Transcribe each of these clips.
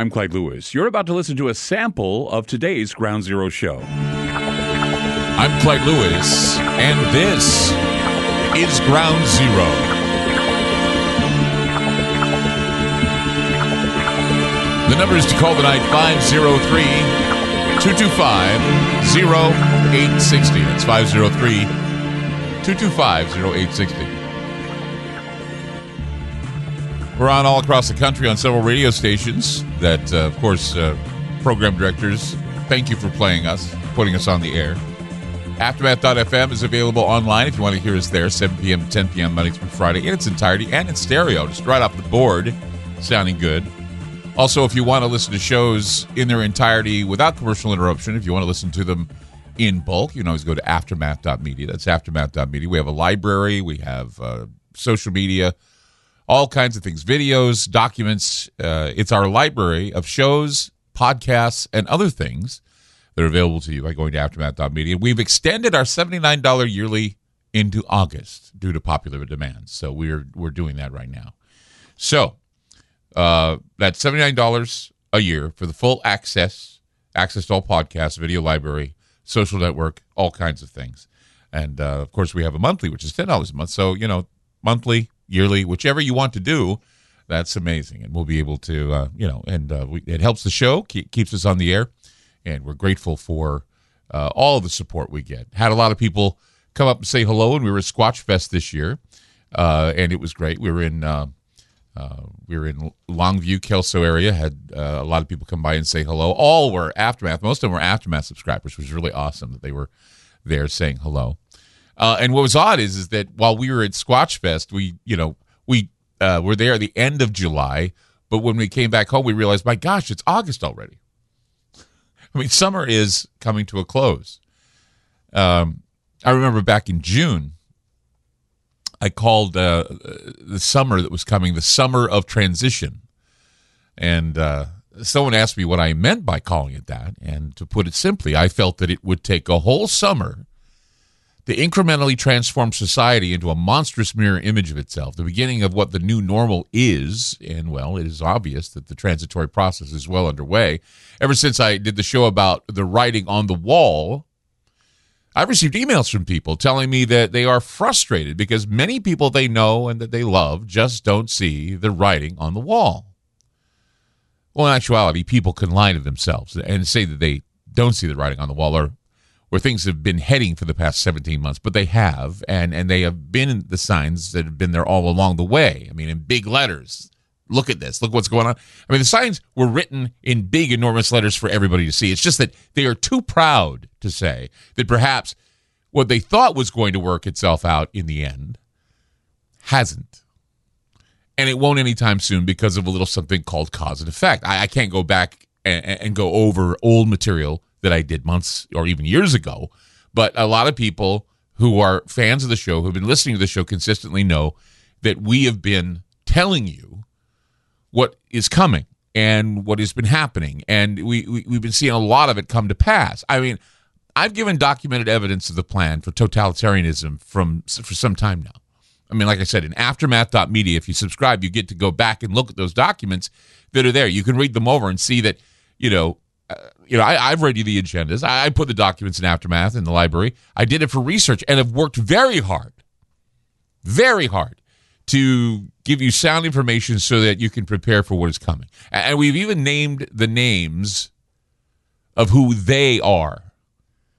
I'm Clyde Lewis. You're about to listen to a sample of today's Ground Zero show. I'm Clyde Lewis, and this is Ground Zero. The number is to call tonight 503 225 0860. That's 503 225 0860. We're on all across the country on several radio stations that, uh, of course, uh, program directors, thank you for playing us, putting us on the air. Aftermath.fm is available online if you want to hear us there, 7 p.m. to 10 p.m. Monday through Friday in its entirety and in stereo, just right off the board, sounding good. Also, if you want to listen to shows in their entirety without commercial interruption, if you want to listen to them in bulk, you can always go to aftermath.media. That's aftermath.media. We have a library, we have uh, social media, all kinds of things videos, documents. Uh, it's our library of shows, podcasts, and other things that are available to you by going to aftermath.media. We've extended our $79 yearly into August due to popular demand. So we're we're doing that right now. So uh, that's $79 a year for the full access, access to all podcasts, video library, social network, all kinds of things. And uh, of course, we have a monthly, which is $10 a month. So, you know, monthly, yearly, whichever you want to do, that's amazing. And we'll be able to, uh, you know, and uh, we, it helps the show, keep, keeps us on the air. And we're grateful for uh, all the support we get. Had a lot of people come up and say hello, and we were at Squatch Fest this year, uh, and it was great. We were in. Uh, uh, we were in Longview, Kelso area. Had a lot of people come by and say hello. All were aftermath. Most of them were aftermath subscribers, which was really awesome that they were there saying hello. Uh, and what was odd is is that while we were at Squatch Fest, we you know we uh, were there at the end of July, but when we came back home, we realized, my gosh, it's August already. I mean, summer is coming to a close. Um, I remember back in June, I called uh, the summer that was coming the summer of transition, and uh, someone asked me what I meant by calling it that. And to put it simply, I felt that it would take a whole summer to incrementally transform society into a monstrous mirror image of itself, the beginning of what the new normal is. And well, it is obvious that the transitory process is well underway. Ever since I did the show about the writing on the wall, I've received emails from people telling me that they are frustrated because many people they know and that they love just don't see the writing on the wall. Well, in actuality, people can lie to themselves and say that they don't see the writing on the wall or where things have been heading for the past 17 months, but they have, and and they have been the signs that have been there all along the way. I mean, in big letters. Look at this. Look what's going on. I mean, the signs were written in big, enormous letters for everybody to see. It's just that they are too proud to say that perhaps what they thought was going to work itself out in the end hasn't. And it won't anytime soon because of a little something called cause and effect. I, I can't go back and, and go over old material that I did months or even years ago. But a lot of people who are fans of the show, who've been listening to the show consistently, know that we have been telling you what is coming and what has been happening. And we, we, we've been seeing a lot of it come to pass. I mean, I've given documented evidence of the plan for totalitarianism from for some time now. I mean, like I said, in aftermath.media, if you subscribe, you get to go back and look at those documents that are there. You can read them over and see that, you know, you know, I, have read you the agendas. I, I put the documents in Aftermath in the library. I did it for research and have worked very hard, very hard to give you sound information so that you can prepare for what is coming. And we've even named the names of who they are,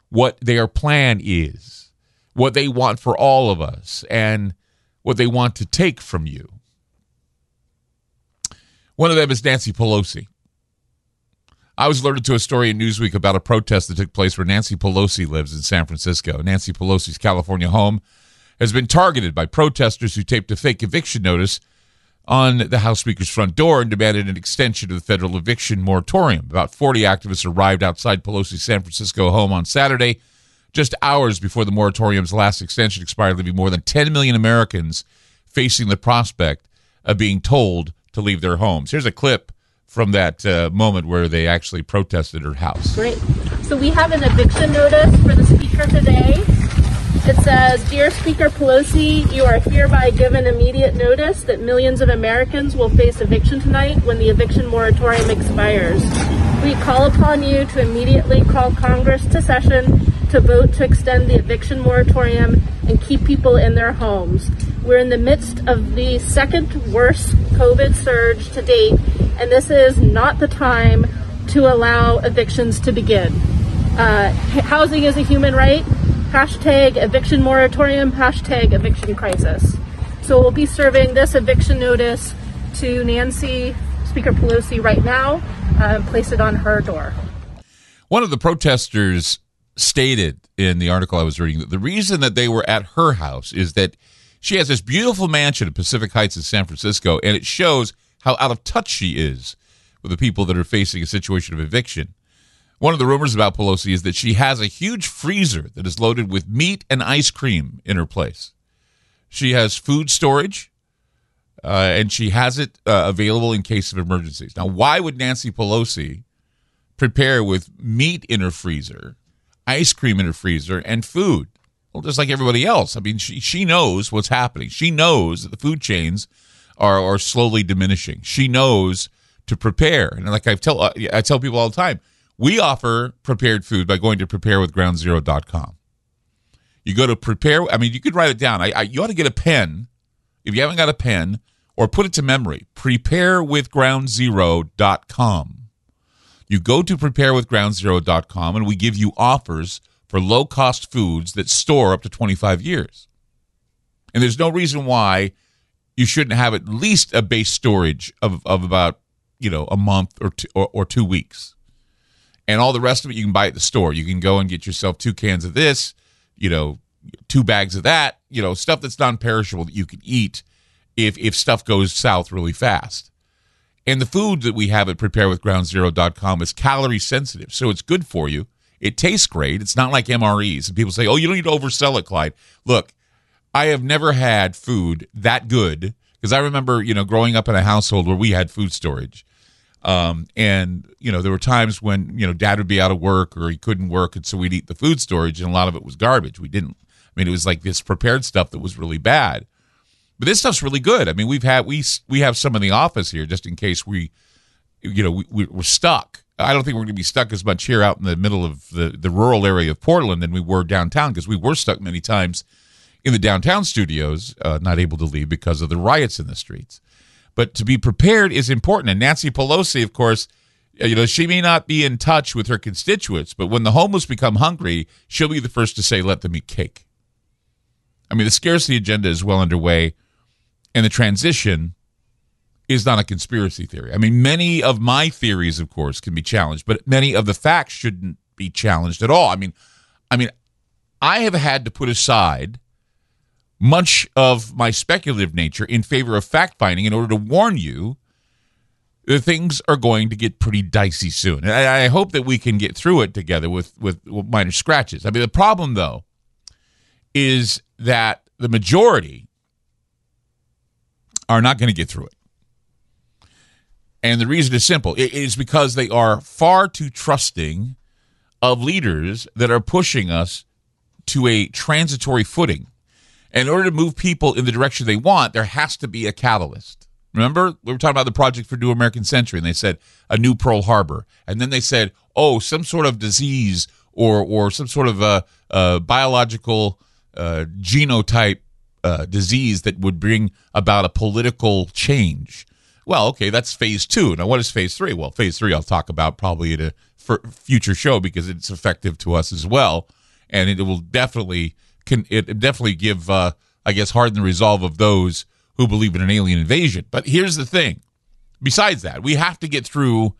what their plan is, what they want for all of us, and what they want to take from you. One of them is Nancy Pelosi. I was alerted to a story in Newsweek about a protest that took place where Nancy Pelosi lives in San Francisco. Nancy Pelosi's California home has been targeted by protesters who taped a fake eviction notice on the House Speaker's front door and demanded an extension to the federal eviction moratorium. About 40 activists arrived outside Pelosi's San Francisco home on Saturday, just hours before the moratorium's last extension expired, leaving more than 10 million Americans facing the prospect of being told to leave their homes. Here's a clip from that uh, moment where they actually protested her house. Great. So we have an eviction notice for the speaker today. It says, Dear Speaker Pelosi, you are hereby given immediate notice that millions of Americans will face eviction tonight when the eviction moratorium expires. We call upon you to immediately call Congress to session to vote to extend the eviction moratorium and keep people in their homes. We're in the midst of the second worst COVID surge to date, and this is not the time to allow evictions to begin. Uh, housing is a human right hashtag eviction moratorium, hashtag eviction crisis. So we'll be serving this eviction notice to Nancy, Speaker Pelosi, right now, uh, place it on her door. One of the protesters stated in the article I was reading that the reason that they were at her house is that she has this beautiful mansion in Pacific Heights in San Francisco, and it shows how out of touch she is with the people that are facing a situation of eviction. One of the rumors about Pelosi is that she has a huge freezer that is loaded with meat and ice cream in her place. She has food storage, uh, and she has it uh, available in case of emergencies. Now, why would Nancy Pelosi prepare with meat in her freezer, ice cream in her freezer, and food? Well, just like everybody else. I mean, she, she knows what's happening. She knows that the food chains are, are slowly diminishing. She knows to prepare. And like I tell, uh, I tell people all the time, we offer prepared food by going to preparewithgroundzero.com. You go to prepare, I mean, you could write it down. I, I, you ought to get a pen if you haven't got a pen or put it to memory. Preparewithgroundzero.com. You go to preparewithgroundzero.com and we give you offers for low cost foods that store up to 25 years. And there's no reason why you shouldn't have at least a base storage of, of about, you know, a month or two, or, or two weeks and all the rest of it you can buy at the store. You can go and get yourself two cans of this, you know, two bags of that, you know, stuff that's non-perishable that you can eat if if stuff goes south really fast. And the food that we have at preparewithgroundzero.com is calorie sensitive, so it's good for you. It tastes great. It's not like MREs. And people say, "Oh, you don't need to oversell it, Clyde." Look, I have never had food that good because I remember, you know, growing up in a household where we had food storage um, and you know, there were times when you know dad would be out of work or he couldn't work, and so we'd eat the food storage, and a lot of it was garbage. We didn't. I mean, it was like this prepared stuff that was really bad. But this stuff's really good. I mean, we've had we we have some in the office here just in case we, you know, we, we're stuck. I don't think we're going to be stuck as much here out in the middle of the the rural area of Portland than we were downtown because we were stuck many times in the downtown studios, uh, not able to leave because of the riots in the streets. But to be prepared is important. And Nancy Pelosi, of course, uh, you know, she may not be in touch with her constituents, but when the homeless become hungry, she'll be the first to say, let them eat cake. I mean, the scarcity agenda is well underway, and the transition is not a conspiracy theory. I mean, many of my theories, of course, can be challenged, but many of the facts shouldn't be challenged at all. I mean, I mean, I have had to put aside much of my speculative nature in favor of fact finding in order to warn you that things are going to get pretty dicey soon. And I, hope that we can get through it together with, with, with minor scratches. I mean, the problem, though, is that the majority are not going to get through it. And the reason is simple it is because they are far too trusting of leaders that are pushing us to a transitory footing in order to move people in the direction they want, there has to be a catalyst. Remember, we were talking about the project for New American Century, and they said a new Pearl Harbor, and then they said, oh, some sort of disease or or some sort of a, a biological uh, genotype uh, disease that would bring about a political change. Well, okay, that's phase two. Now, what is phase three? Well, phase three I'll talk about probably at a future show because it's effective to us as well, and it will definitely can it definitely give uh, I guess harden the resolve of those who believe in an alien invasion. But here's the thing. Besides that, we have to get through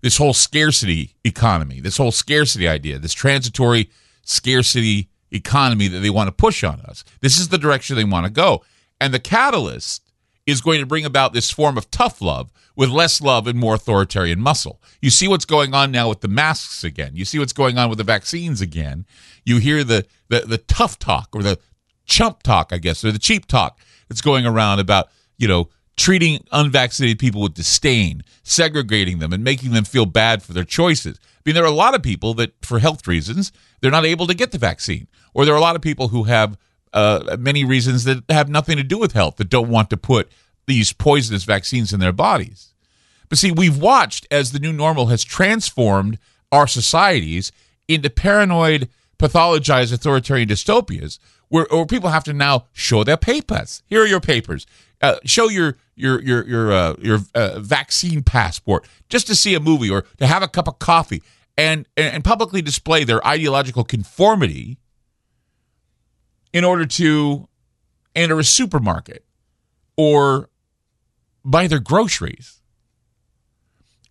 this whole scarcity economy, this whole scarcity idea, this transitory scarcity economy that they want to push on us. This is the direction they want to go. And the catalyst is going to bring about this form of tough love with less love and more authoritarian muscle. You see what's going on now with the masks again. You see what's going on with the vaccines again. You hear the the, the tough talk or the chump talk, I guess, or the cheap talk that's going around about, you know, treating unvaccinated people with disdain, segregating them, and making them feel bad for their choices. I mean, there are a lot of people that, for health reasons, they're not able to get the vaccine, or there are a lot of people who have uh, many reasons that have nothing to do with health that don't want to put these poisonous vaccines in their bodies. But see, we've watched as the new normal has transformed our societies into paranoid, pathologized authoritarian dystopias where, where people have to now show their papers. Here are your papers. Uh, show your your your your uh, your uh, vaccine passport just to see a movie or to have a cup of coffee and and publicly display their ideological conformity in order to enter a supermarket or buy their groceries.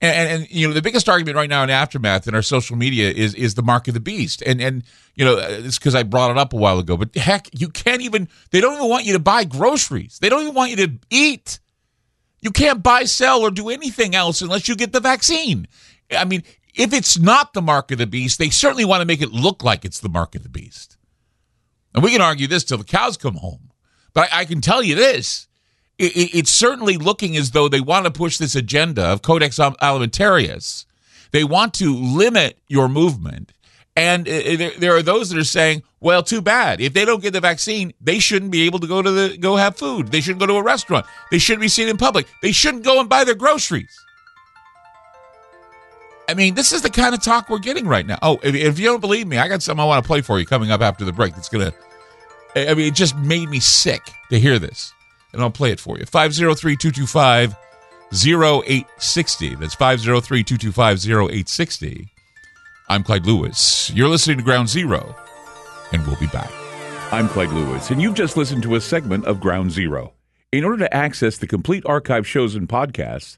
And, and, and, you know the biggest argument right now in aftermath in our social media is is the mark of the beast. And and you know uh, it's because i brought it up a while ago but heck you can't even they don't even want you to buy groceries. They don't even want you to eat. You can't buy sell or do anything else unless you get the vaccine. I mean if it's not the mark of the beast they certainly want to make it look like it's the mark of the beast and we can argue this till the cows come home but i, can tell you this it, it's certainly looking as though they want to push this agenda of Codex Alimentarius. They want to limit your movement. And uh, uh, there are those that are saying, well, too bad. If they don't get the vaccine, they shouldn't be able to go to the go have food. They shouldn't go to a restaurant. They shouldn't be seen in public. They shouldn't go and buy their groceries. I mean, this is the kind of talk we're getting right now. Oh, if, if you don't believe me, I got something I want to play for you coming up after the break. That's gonna. I mean, it just made me sick to hear this and I'll play it for you. 503 225 0860. That's 503 225 0860. I'm Clyde Lewis. You're listening to Ground Zero, and we'll be back. I'm Clyde Lewis, and you've just listened to a segment of Ground Zero. In order to access the complete archive shows and podcasts,